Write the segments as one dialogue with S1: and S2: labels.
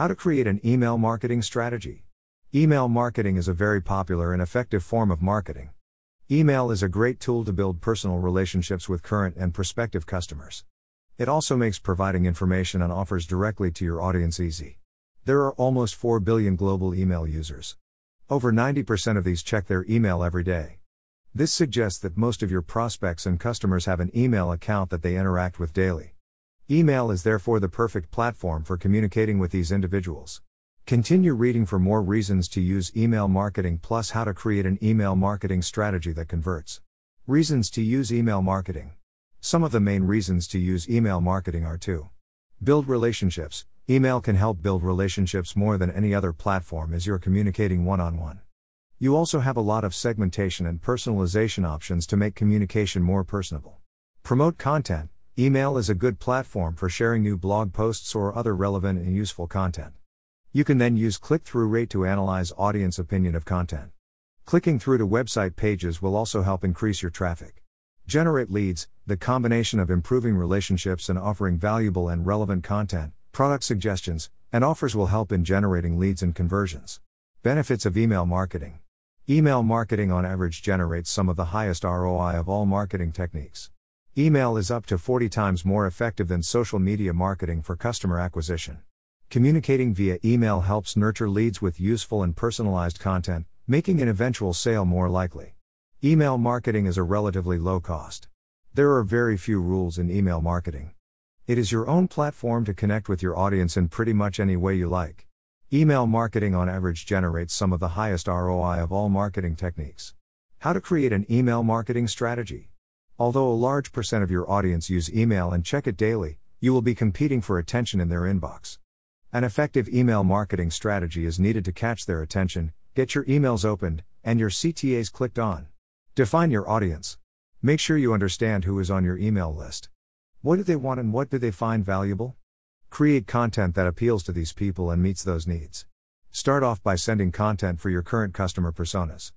S1: How to create an email marketing strategy. Email marketing is a very popular and effective form of marketing. Email is a great tool to build personal relationships with current and prospective customers. It also makes providing information and offers directly to your audience easy. There are almost 4 billion global email users. Over 90% of these check their email every day. This suggests that most of your prospects and customers have an email account that they interact with daily. Email is therefore the perfect platform for communicating with these individuals. Continue reading for more reasons to use email marketing plus how to create an email marketing strategy that converts. Reasons to use email marketing. Some of the main reasons to use email marketing are to build relationships. Email can help build relationships more than any other platform as you're communicating one on one. You also have a lot of segmentation and personalization options to make communication more personable. Promote content. Email is a good platform for sharing new blog posts or other relevant and useful content. You can then use click through rate to analyze audience opinion of content. Clicking through to website pages will also help increase your traffic. Generate leads, the combination of improving relationships and offering valuable and relevant content, product suggestions, and offers will help in generating leads and conversions. Benefits of email marketing Email marketing on average generates some of the highest ROI of all marketing techniques. Email is up to 40 times more effective than social media marketing for customer acquisition. Communicating via email helps nurture leads with useful and personalized content, making an eventual sale more likely. Email marketing is a relatively low cost. There are very few rules in email marketing. It is your own platform to connect with your audience in pretty much any way you like. Email marketing on average generates some of the highest ROI of all marketing techniques. How to create an email marketing strategy. Although a large percent of your audience use email and check it daily, you will be competing for attention in their inbox. An effective email marketing strategy is needed to catch their attention, get your emails opened, and your CTAs clicked on. Define your audience. Make sure you understand who is on your email list. What do they want and what do they find valuable? Create content that appeals to these people and meets those needs. Start off by sending content for your current customer personas.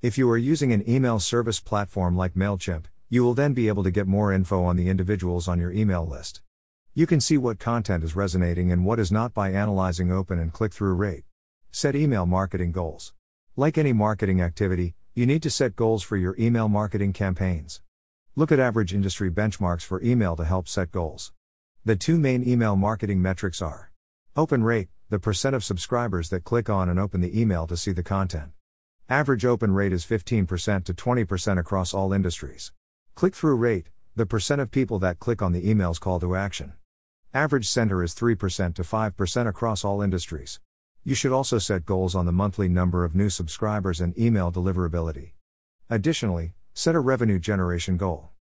S1: If you are using an email service platform like MailChimp, you will then be able to get more info on the individuals on your email list. You can see what content is resonating and what is not by analyzing open and click through rate. Set email marketing goals. Like any marketing activity, you need to set goals for your email marketing campaigns. Look at average industry benchmarks for email to help set goals. The two main email marketing metrics are open rate, the percent of subscribers that click on and open the email to see the content. Average open rate is 15% to 20% across all industries. Click through rate, the percent of people that click on the email's call to action. Average CTR is 3% to 5% across all industries. You should also set goals on the monthly number of new subscribers and email deliverability. Additionally, set a revenue generation goal.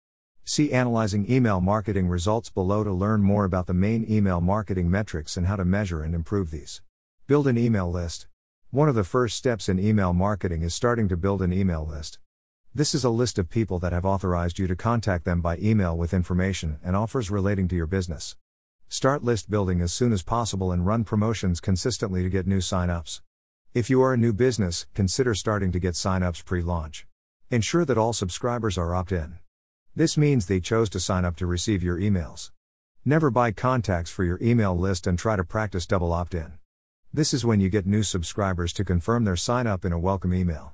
S1: See Analyzing Email Marketing Results below to learn more about the main email marketing metrics and how to measure and improve these. Build an email list. One of the first steps in email marketing is starting to build an email list. This is a list of people that have authorized you to contact them by email with information and offers relating to your business. Start list building as soon as possible and run promotions consistently to get new sign-ups. If you are a new business, consider starting to get sign-ups pre-launch. Ensure that all subscribers are opt-in. This means they chose to sign up to receive your emails. Never buy contacts for your email list and try to practice double opt-in. This is when you get new subscribers to confirm their sign up in a welcome email.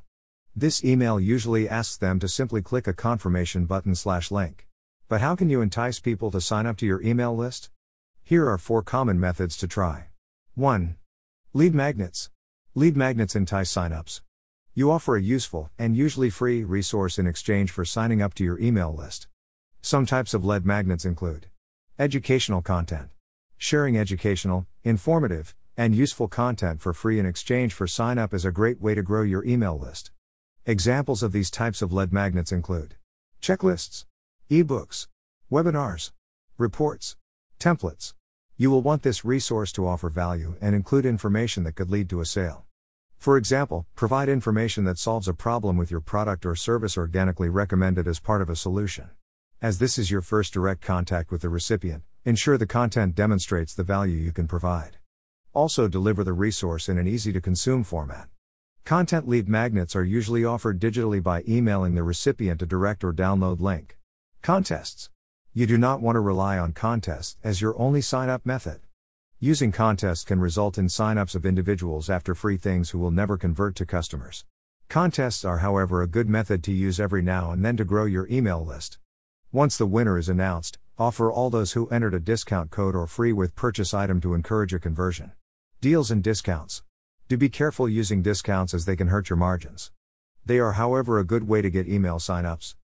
S1: This email usually asks them to simply click a confirmation button slash link. But how can you entice people to sign up to your email list? Here are four common methods to try. 1. Lead magnets. Lead magnets entice signups. You offer a useful, and usually free, resource in exchange for signing up to your email list. Some types of lead magnets include educational content. Sharing educational, informative, and useful content for free in exchange for sign up is a great way to grow your email list. Examples of these types of lead magnets include checklists, ebooks, webinars, reports, templates. You will want this resource to offer value and include information that could lead to a sale. For example, provide information that solves a problem with your product or service organically recommended as part of a solution. As this is your first direct contact with the recipient, ensure the content demonstrates the value you can provide. Also, deliver the resource in an easy to consume format. Content lead magnets are usually offered digitally by emailing the recipient a direct or download link. Contests. You do not want to rely on contests as your only sign up method. Using contests can result in sign-ups of individuals after free things who will never convert to customers. Contests are, however, a good method to use every now and then to grow your email list. Once the winner is announced, offer all those who entered a discount code or free with purchase item to encourage a conversion. Deals and discounts. Do be careful using discounts as they can hurt your margins. They are, however, a good way to get email sign-ups.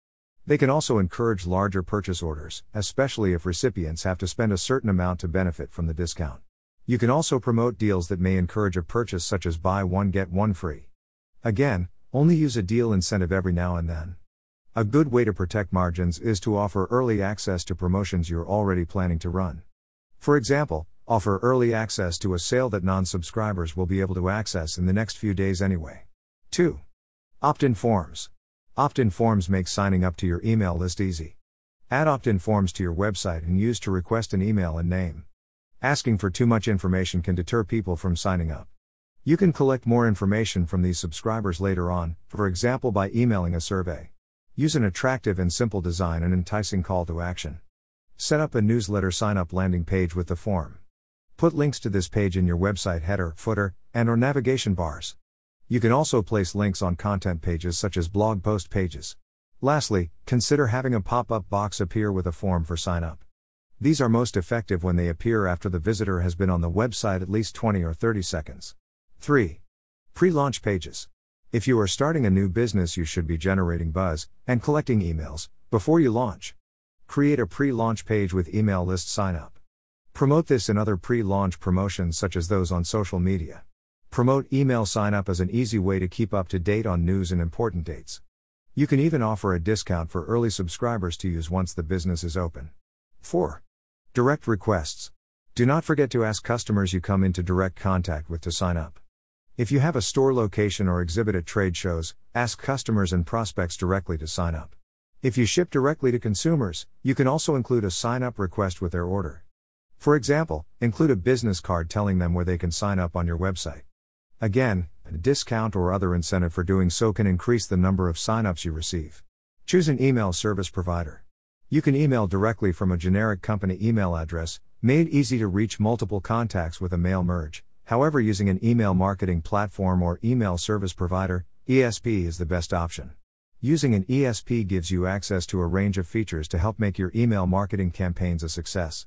S1: They can also encourage larger purchase orders, especially if recipients have to spend a certain amount to benefit from the discount. You can also promote deals that may encourage a purchase, such as buy one get one free. Again, only use a deal incentive every now and then. A good way to protect margins is to offer early access to promotions you're already planning to run. For example, offer early access to a sale that non subscribers will be able to access in the next few days anyway. 2. Opt in forms. Opt in forms make signing up to your email list easy. Add opt in forms to your website and use to request an email and name. Asking for too much information can deter people from signing up. You can collect more information from these subscribers later on, for example by emailing a survey. Use an attractive and simple design and enticing call to action. Set up a newsletter sign up landing page with the form. Put links to this page in your website header, footer, and or navigation bars. You can also place links on content pages such as blog post pages. Lastly, consider having a pop-up box appear with a form for sign up. These are most effective when they appear after the visitor has been on the website at least 20 or 30 seconds. 3. Pre launch pages. If you are starting a new business, you should be generating buzz and collecting emails before you launch. Create a pre launch page with email list sign up. Promote this in other pre launch promotions such as those on social media. Promote email sign up as an easy way to keep up to date on news and important dates. You can even offer a discount for early subscribers to use once the business is open. 4. Direct requests. Do not forget to ask customers you come into direct contact with to sign up. If you have a store location or exhibit at trade shows, ask customers and prospects directly to sign up. If you ship directly to consumers, you can also include a sign up request with their order. For example, include a business card telling them where they can sign up on your website. Again, a discount or other incentive for doing so can increase the number of sign-ups you receive. Choose an email service provider. You can email directly from a generic company email address, made easy to reach multiple contacts with a mail merge. However, using an email marketing platform or email service provider, ESP is the best option. Using an ESP gives you access to a range of features to help make your email marketing campaigns a success.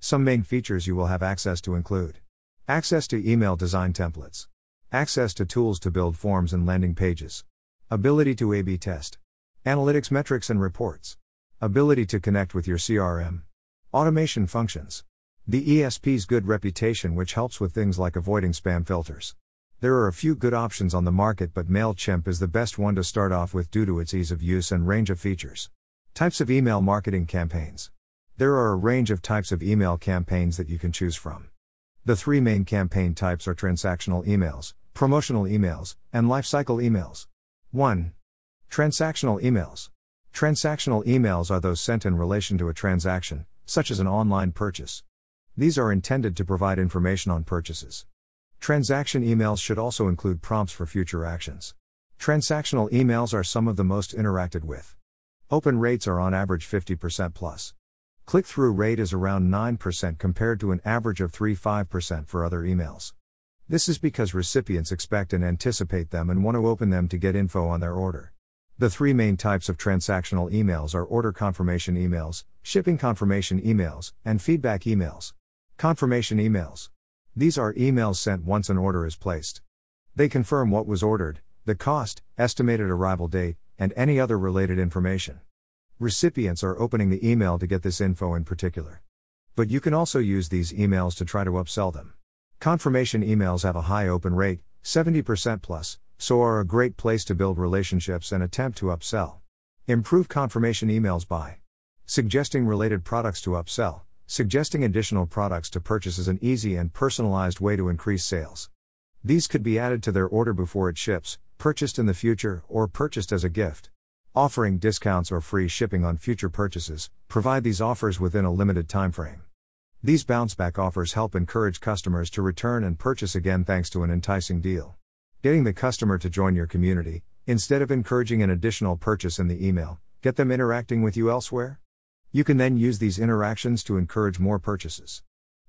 S1: Some main features you will have access to include access to email design templates, access to tools to build forms and landing pages, ability to A B test, analytics metrics and reports. Ability to connect with your CRM. Automation functions. The ESP's good reputation, which helps with things like avoiding spam filters. There are a few good options on the market, but MailChimp is the best one to start off with due to its ease of use and range of features. Types of email marketing campaigns. There are a range of types of email campaigns that you can choose from. The three main campaign types are transactional emails, promotional emails, and lifecycle emails. 1. Transactional emails. Transactional emails are those sent in relation to a transaction, such as an online purchase. These are intended to provide information on purchases. Transaction emails should also include prompts for future actions. Transactional emails are some of the most interacted with. Open rates are on average 50% plus. Click through rate is around 9% compared to an average of 3 5% for other emails. This is because recipients expect and anticipate them and want to open them to get info on their order. The three main types of transactional emails are order confirmation emails, shipping confirmation emails, and feedback emails. Confirmation emails. These are emails sent once an order is placed. They confirm what was ordered, the cost, estimated arrival date, and any other related information. Recipients are opening the email to get this info in particular. But you can also use these emails to try to upsell them. Confirmation emails have a high open rate, 70% plus, so are a great place to build relationships and attempt to upsell. Improve confirmation emails by suggesting related products to upsell. Suggesting additional products to purchase is an easy and personalized way to increase sales. These could be added to their order before it ships, purchased in the future, or purchased as a gift. Offering discounts or free shipping on future purchases, provide these offers within a limited time frame. These bounce back offers help encourage customers to return and purchase again thanks to an enticing deal. Getting the customer to join your community, instead of encouraging an additional purchase in the email, get them interacting with you elsewhere? You can then use these interactions to encourage more purchases.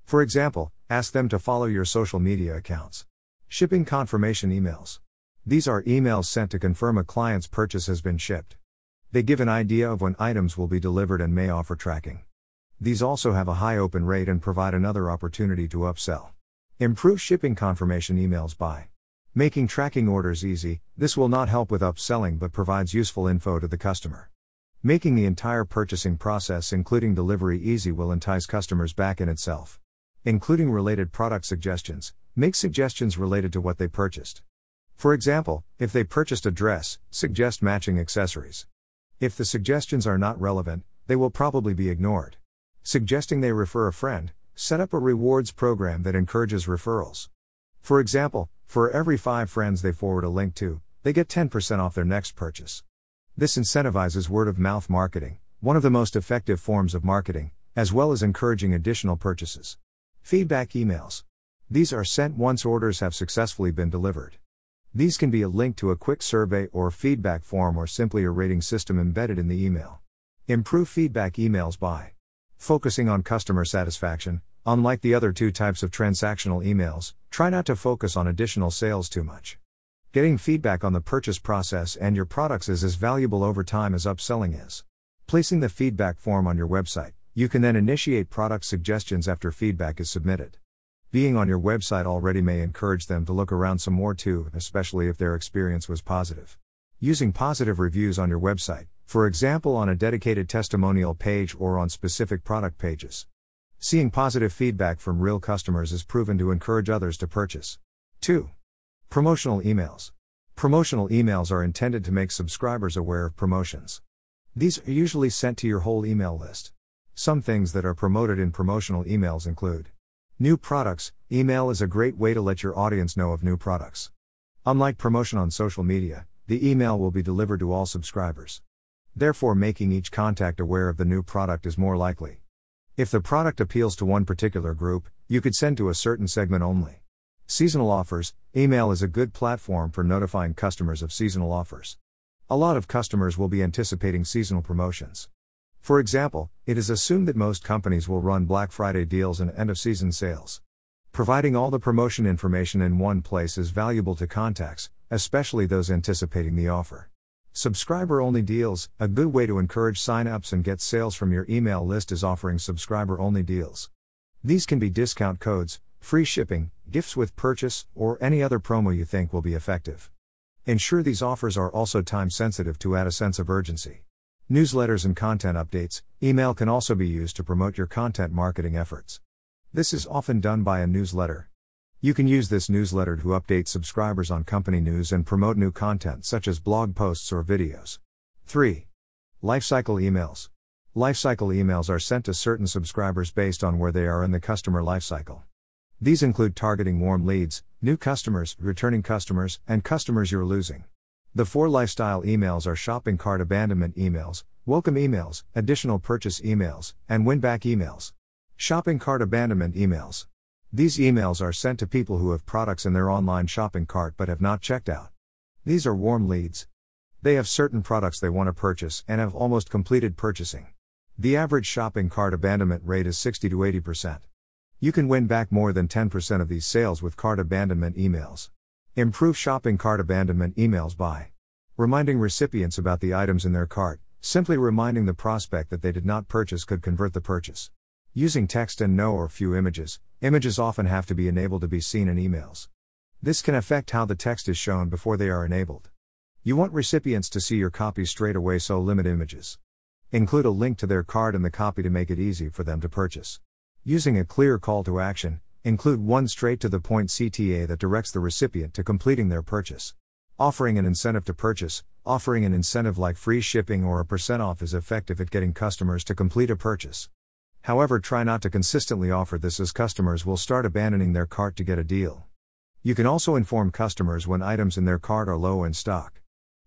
S1: For example, ask them to follow your social media accounts. Shipping confirmation emails. These are emails sent to confirm a client's purchase has been shipped. They give an idea of when items will be delivered and may offer tracking. These also have a high open rate and provide another opportunity to upsell. Improve shipping confirmation emails by making tracking orders easy. This will not help with upselling but provides useful info to the customer. Making the entire purchasing process, including delivery, easy will entice customers back in itself including related product suggestions, make suggestions related to what they purchased. For example, if they purchased a dress, suggest matching accessories. If the suggestions are not relevant, they will probably be ignored. Suggesting they refer a friend, set up a rewards program that encourages referrals. For example, for every five friends they forward a link to, they get 10% off their next purchase. This incentivizes word of mouth marketing, one of the most effective forms of marketing, as well as encouraging additional purchases. Feedback emails. These are sent once orders have successfully been delivered. These can be a link to a quick survey or feedback form or simply a rating system embedded in the email. Improve feedback emails by focusing on customer satisfaction. Unlike the other two types of transactional emails, try not to focus on additional sales too much. Getting feedback on the purchase process and your products is as valuable over time as upselling is. Placing the feedback form on your website, you can then initiate product suggestions after feedback is submitted. Being on your website already may encourage them to look around some more too, especially if their experience was positive. Using positive reviews on your website, for example on a dedicated testimonial page or on specific product pages. Seeing positive feedback from real customers is proven to encourage others to purchase. 2. Promotional emails. Promotional emails are intended to make subscribers aware of promotions. These are usually sent to your whole email list. Some things that are promoted in promotional emails include New products email is a great way to let your audience know of new products. Unlike promotion on social media, the email will be delivered to all subscribers. Therefore, making each contact aware of the new product is more likely. If the product appeals to one particular group, you could send to a certain segment only. Seasonal offers email is a good platform for notifying customers of seasonal offers. A lot of customers will be anticipating seasonal promotions. For example, it is assumed that most companies will run Black Friday deals and end of season sales. Providing all the promotion information in one place is valuable to contacts, especially those anticipating the offer. Subscriber only deals, a good way to encourage sign ups and get sales from your email list is offering subscriber only deals. These can be discount codes, free shipping, gifts with purchase, or any other promo you think will be effective. Ensure these offers are also time sensitive to add a sense of urgency. Newsletters and content updates, email can also be used to promote your content marketing efforts. This is often done by a newsletter. You can use this newsletter to update subscribers on company news and promote new content such as blog posts or videos. 3. Lifecycle emails. Lifecycle emails are sent to certain subscribers based on where they are in the customer lifecycle. These include targeting warm leads, new customers, returning customers, and customers you're losing. The four lifestyle emails are shopping cart abandonment emails, welcome emails, additional purchase emails, and win back emails. Shopping cart abandonment emails. These emails are sent to people who have products in their online shopping cart but have not checked out. These are warm leads. They have certain products they want to purchase and have almost completed purchasing. The average shopping cart abandonment rate is 60 to 80%. You can win back more than 10% of these sales with cart abandonment emails. Improve shopping cart abandonment emails by reminding recipients about the items in their cart, simply reminding the prospect that they did not purchase could convert the purchase. Using text and no or few images, images often have to be enabled to be seen in emails. This can affect how the text is shown before they are enabled. You want recipients to see your copy straight away, so limit images. Include a link to their card in the copy to make it easy for them to purchase. Using a clear call to action, Include one straight to the point CTA that directs the recipient to completing their purchase. Offering an incentive to purchase, offering an incentive like free shipping or a percent off is effective at getting customers to complete a purchase. However, try not to consistently offer this as customers will start abandoning their cart to get a deal. You can also inform customers when items in their cart are low in stock.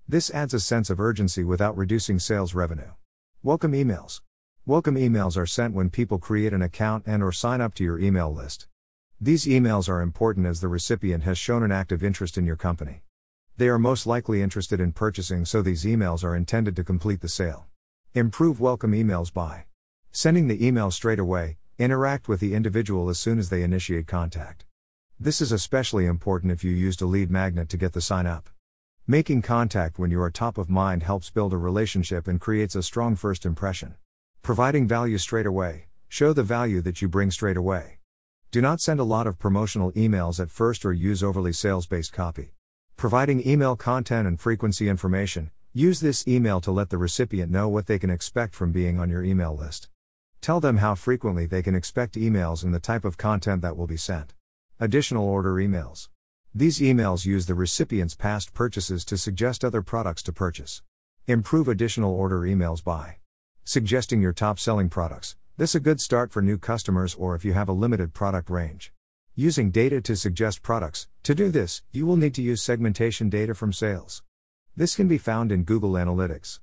S1: This adds a sense of urgency without reducing sales revenue. Welcome emails. Welcome emails are sent when people create an account and or sign up to your email list. These emails are important as the recipient has shown an active interest in your company. They are most likely interested in purchasing, so these emails are intended to complete the sale. Improve welcome emails by sending the email straight away. Interact with the individual as soon as they initiate contact. This is especially important if you used a lead magnet to get the sign up. Making contact when you are top of mind helps build a relationship and creates a strong first impression. Providing value straight away, show the value that you bring straight away. Do not send a lot of promotional emails at first or use overly sales based copy. Providing email content and frequency information, use this email to let the recipient know what they can expect from being on your email list. Tell them how frequently they can expect emails and the type of content that will be sent. Additional order emails. These emails use the recipient's past purchases to suggest other products to purchase. Improve additional order emails by suggesting your top selling products. This a good start for new customers or if you have a limited product range. Using data to suggest products. To do this, you will need to use segmentation data from sales. This can be found in Google Analytics.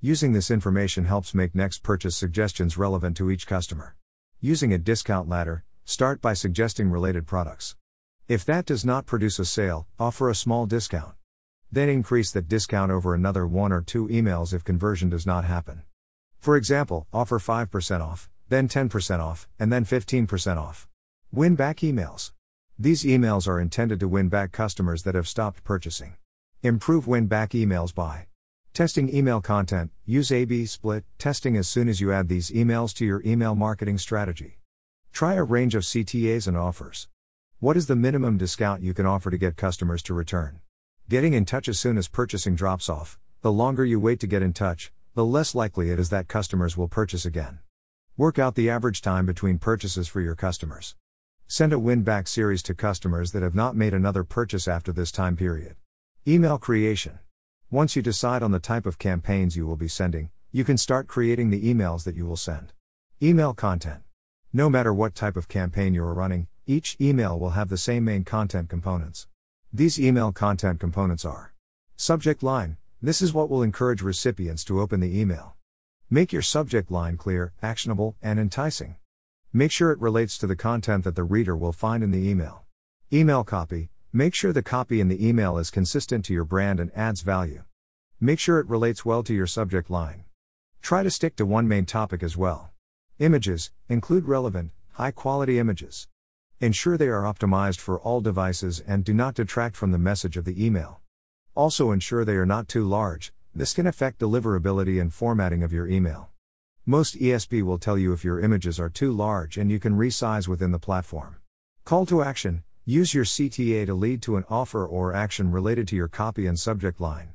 S1: Using this information helps make next purchase suggestions relevant to each customer. Using a discount ladder, start by suggesting related products. If that does not produce a sale, offer a small discount. Then increase that discount over another one or two emails if conversion does not happen. For example, offer 5% off, then 10% off, and then 15% off. Win back emails. These emails are intended to win back customers that have stopped purchasing. Improve win back emails by testing email content. Use A B split testing as soon as you add these emails to your email marketing strategy. Try a range of CTAs and offers. What is the minimum discount you can offer to get customers to return? Getting in touch as soon as purchasing drops off, the longer you wait to get in touch, the less likely it is that customers will purchase again. Work out the average time between purchases for your customers. Send a win back series to customers that have not made another purchase after this time period. Email creation. Once you decide on the type of campaigns you will be sending, you can start creating the emails that you will send. Email content. No matter what type of campaign you are running, each email will have the same main content components. These email content components are Subject line this is what will encourage recipients to open the email. Make your subject line clear, actionable, and enticing. Make sure it relates to the content that the reader will find in the email. Email copy Make sure the copy in the email is consistent to your brand and adds value. Make sure it relates well to your subject line. Try to stick to one main topic as well. Images Include relevant, high quality images. Ensure they are optimized for all devices and do not detract from the message of the email. Also, ensure they are not too large, this can affect deliverability and formatting of your email. Most ESP will tell you if your images are too large and you can resize within the platform. Call to action Use your CTA to lead to an offer or action related to your copy and subject line.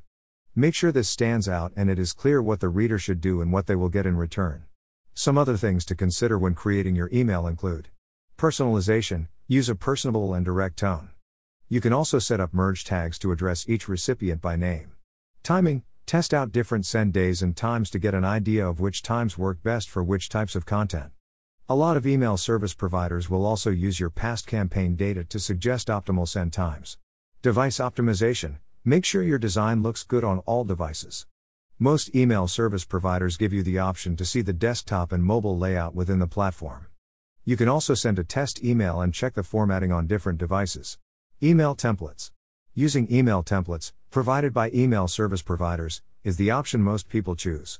S1: Make sure this stands out and it is clear what the reader should do and what they will get in return. Some other things to consider when creating your email include Personalization Use a personable and direct tone. You can also set up merge tags to address each recipient by name. Timing Test out different send days and times to get an idea of which times work best for which types of content. A lot of email service providers will also use your past campaign data to suggest optimal send times. Device optimization Make sure your design looks good on all devices. Most email service providers give you the option to see the desktop and mobile layout within the platform. You can also send a test email and check the formatting on different devices. Email templates. Using email templates, provided by email service providers, is the option most people choose.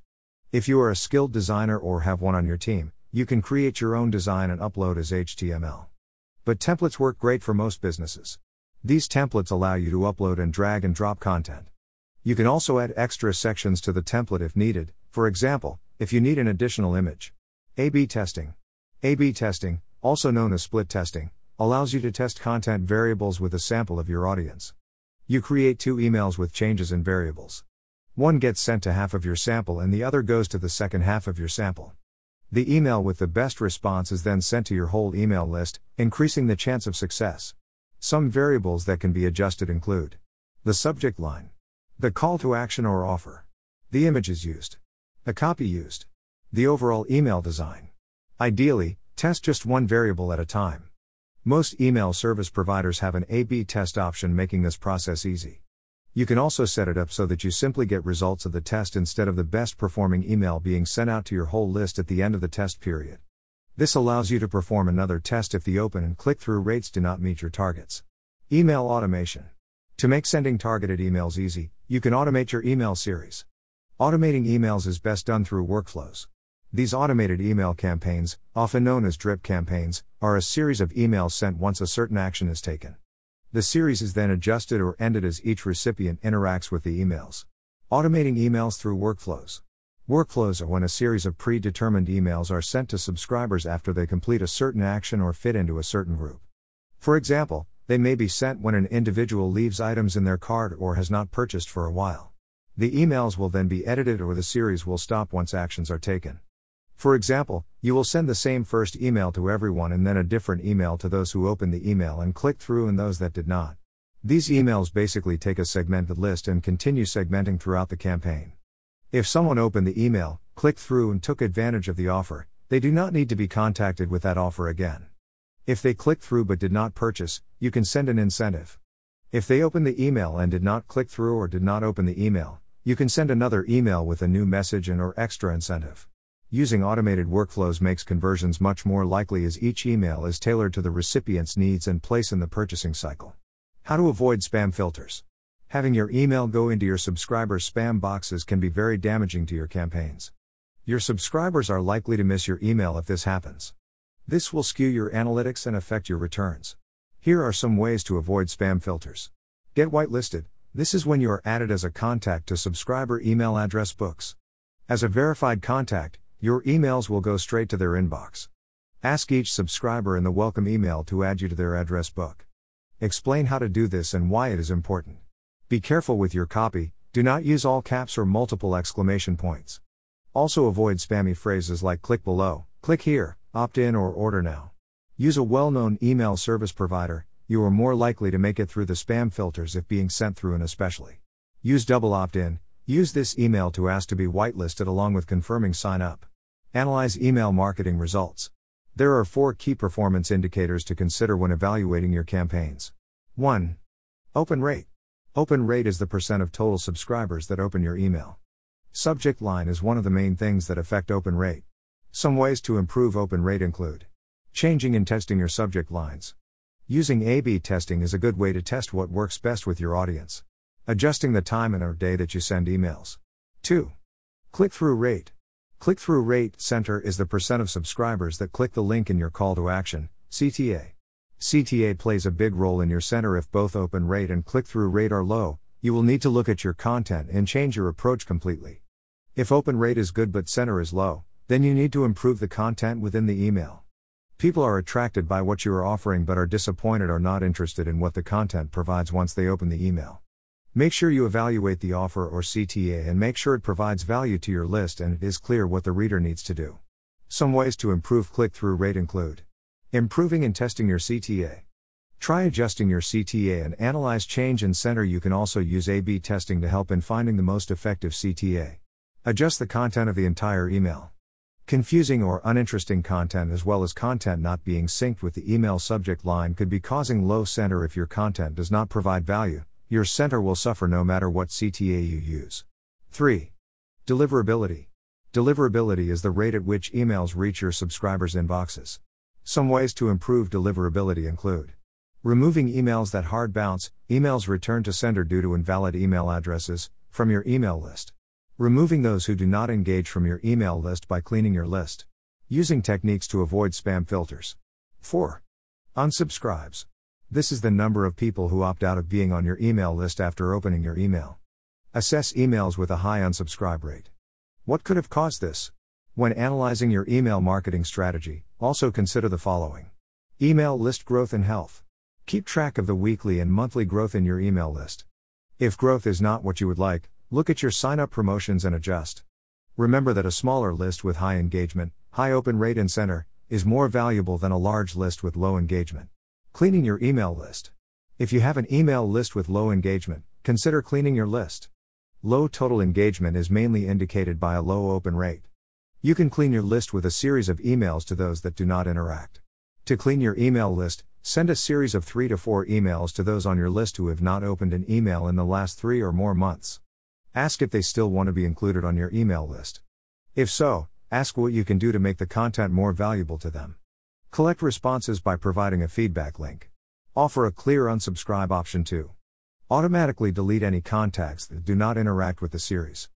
S1: If you are a skilled designer or have one on your team, you can create your own design and upload as HTML. But templates work great for most businesses. These templates allow you to upload and drag and drop content. You can also add extra sections to the template if needed, for example, if you need an additional image. A B testing. A B testing, also known as split testing, allows you to test content variables with a sample of your audience. You create two emails with changes in variables. One gets sent to half of your sample and the other goes to the second half of your sample. The email with the best response is then sent to your whole email list, increasing the chance of success. Some variables that can be adjusted include the subject line, the call to action or offer, the images used, the copy used, the overall email design. Ideally, test just one variable at a time. Most email service providers have an A B test option, making this process easy. You can also set it up so that you simply get results of the test instead of the best performing email being sent out to your whole list at the end of the test period. This allows you to perform another test if the open and click through rates do not meet your targets. Email automation. To make sending targeted emails easy, you can automate your email series. Automating emails is best done through workflows. These automated email campaigns, often known as drip campaigns, are a series of emails sent once a certain action is taken. The series is then adjusted or ended as each recipient interacts with the emails. Automating emails through workflows. Workflows are when a series of predetermined emails are sent to subscribers after they complete a certain action or fit into a certain group. For example, they may be sent when an individual leaves items in their cart or has not purchased for a while. The emails will then be edited or the series will stop once actions are taken. For example, you will send the same first email to everyone and then a different email to those who opened the email and clicked through and those that did not. These emails basically take a segmented list and continue segmenting throughout the campaign. If someone opened the email, clicked through, and took advantage of the offer, they do not need to be contacted with that offer again. If they clicked through but did not purchase, you can send an incentive. If they opened the email and did not click through or did not open the email, you can send another email with a new message and or extra incentive. Using automated workflows makes conversions much more likely as each email is tailored to the recipient's needs and place in the purchasing cycle. How to avoid spam filters. Having your email go into your subscribers' spam boxes can be very damaging to your campaigns. Your subscribers are likely to miss your email if this happens. This will skew your analytics and affect your returns. Here are some ways to avoid spam filters. Get whitelisted. This is when you are added as a contact to subscriber email address books. As a verified contact, your emails will go straight to their inbox. Ask each subscriber in the welcome email to add you to their address book. Explain how to do this and why it is important. Be careful with your copy, do not use all caps or multiple exclamation points. Also avoid spammy phrases like click below, click here, opt in, or order now. Use a well known email service provider, you are more likely to make it through the spam filters if being sent through an especially. Use double opt in, use this email to ask to be whitelisted along with confirming sign up. Analyze email marketing results. There are four key performance indicators to consider when evaluating your campaigns. 1. Open rate. Open rate is the percent of total subscribers that open your email. Subject line is one of the main things that affect open rate. Some ways to improve open rate include changing and testing your subject lines. Using A B testing is a good way to test what works best with your audience. Adjusting the time and or day that you send emails. 2. Click through rate. Click through rate CTR is the percent of subscribers that click the link in your call to action, CTA. CTA plays a big role in your CTR if both open rate and click through rate are low, you will need to look at your content and change your approach completely. If open rate is good but CTR is low, then you need to improve the content within the email. People are attracted by what you are offering but are disappointed or not interested in what the content provides once they open the email. Make sure you evaluate the offer or CTA and make sure it provides value to your list and it is clear what the reader needs to do. Some ways to improve click through rate include improving and testing your CTA. Try adjusting your CTA and analyze change in CTR. You can also use A B testing to help in finding the most effective CTA. Adjust the content of the entire email. Confusing or uninteresting content, as well as content not being synced with the email subject line, could be causing low CTR if your content does not provide value. Your CTR will suffer no matter what CTA you use. 3. Deliverability. Deliverability is the rate at which emails reach your subscribers' inboxes. Some ways to improve deliverability include removing emails that hard bounce, emails returned to sender due to invalid email addresses, from your email list. Removing those who do not engage from your email list by cleaning your list. Using techniques to avoid spam filters. 4. Unsubscribes. This is the number of people who opt out of being on your email list after opening your email. Assess emails with a high unsubscribe rate. What could have caused this? When analyzing your email marketing strategy, also consider the following Email list growth and health. Keep track of the weekly and monthly growth in your email list. If growth is not what you would like, look at your sign up promotions and adjust. Remember that a smaller list with high engagement, high open rate and CTR, is more valuable than a large list with low engagement. Cleaning your email list. If you have an email list with low engagement, consider cleaning your list. Low total engagement is mainly indicated by a low open rate. You can clean your list with a series of emails to those that do not interact. To clean your email list, send a series of 3 to 4 emails to those on your list who have not opened an email in the last 3 or more months. Ask if they still want to be included on your email list. If so, ask what you can do to make the content more valuable to them. Collect responses by providing a feedback link. Offer a clear unsubscribe option too. Automatically delete any contacts that do not interact with the series.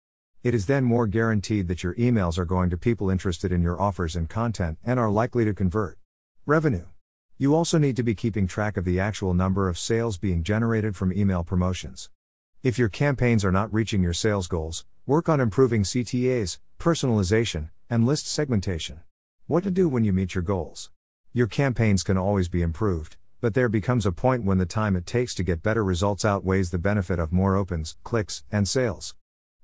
S1: It is then more guaranteed that your emails are going to people interested in your offers and content and are likely to convert. Revenue. You also need to be keeping track of the actual number of sales being generated from email promotions. If your campaigns are not reaching your sales goals, work on improving CTAs, personalization, and list segmentation. What to do when you meet your goals? Your campaigns can always be improved, but there becomes a point when the time it takes to get better results outweighs the benefit of more opens, clicks, and sales.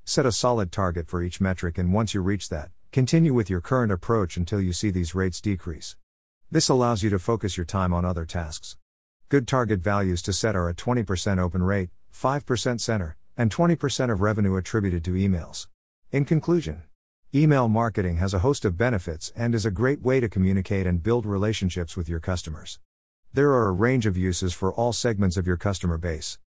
S1: Set a solid target for each metric, and once you reach that, continue with your current approach until you see these rates decrease. This allows you to focus your time on other tasks. Good target values to set are a 20% open rate, 5% CTR, and 20% of revenue attributed to emails. In conclusion, email marketing has a host of benefits and is a great way to communicate and build relationships with your customers. There are a range of uses for all segments of your customer base.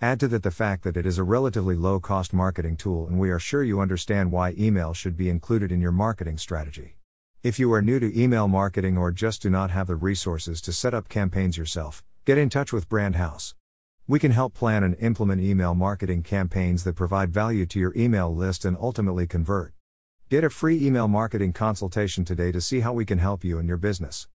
S1: Add to that the fact that it is a relatively low cost marketing tool, and we are sure you understand why email should be included in your marketing strategy. If you are new to email marketing or just do not have the resources to set up campaigns yourself, get in touch with Brand House. We can help plan and implement email marketing campaigns that provide value to your email list and ultimately convert. Get a free email marketing consultation today to see how we can help you and your business.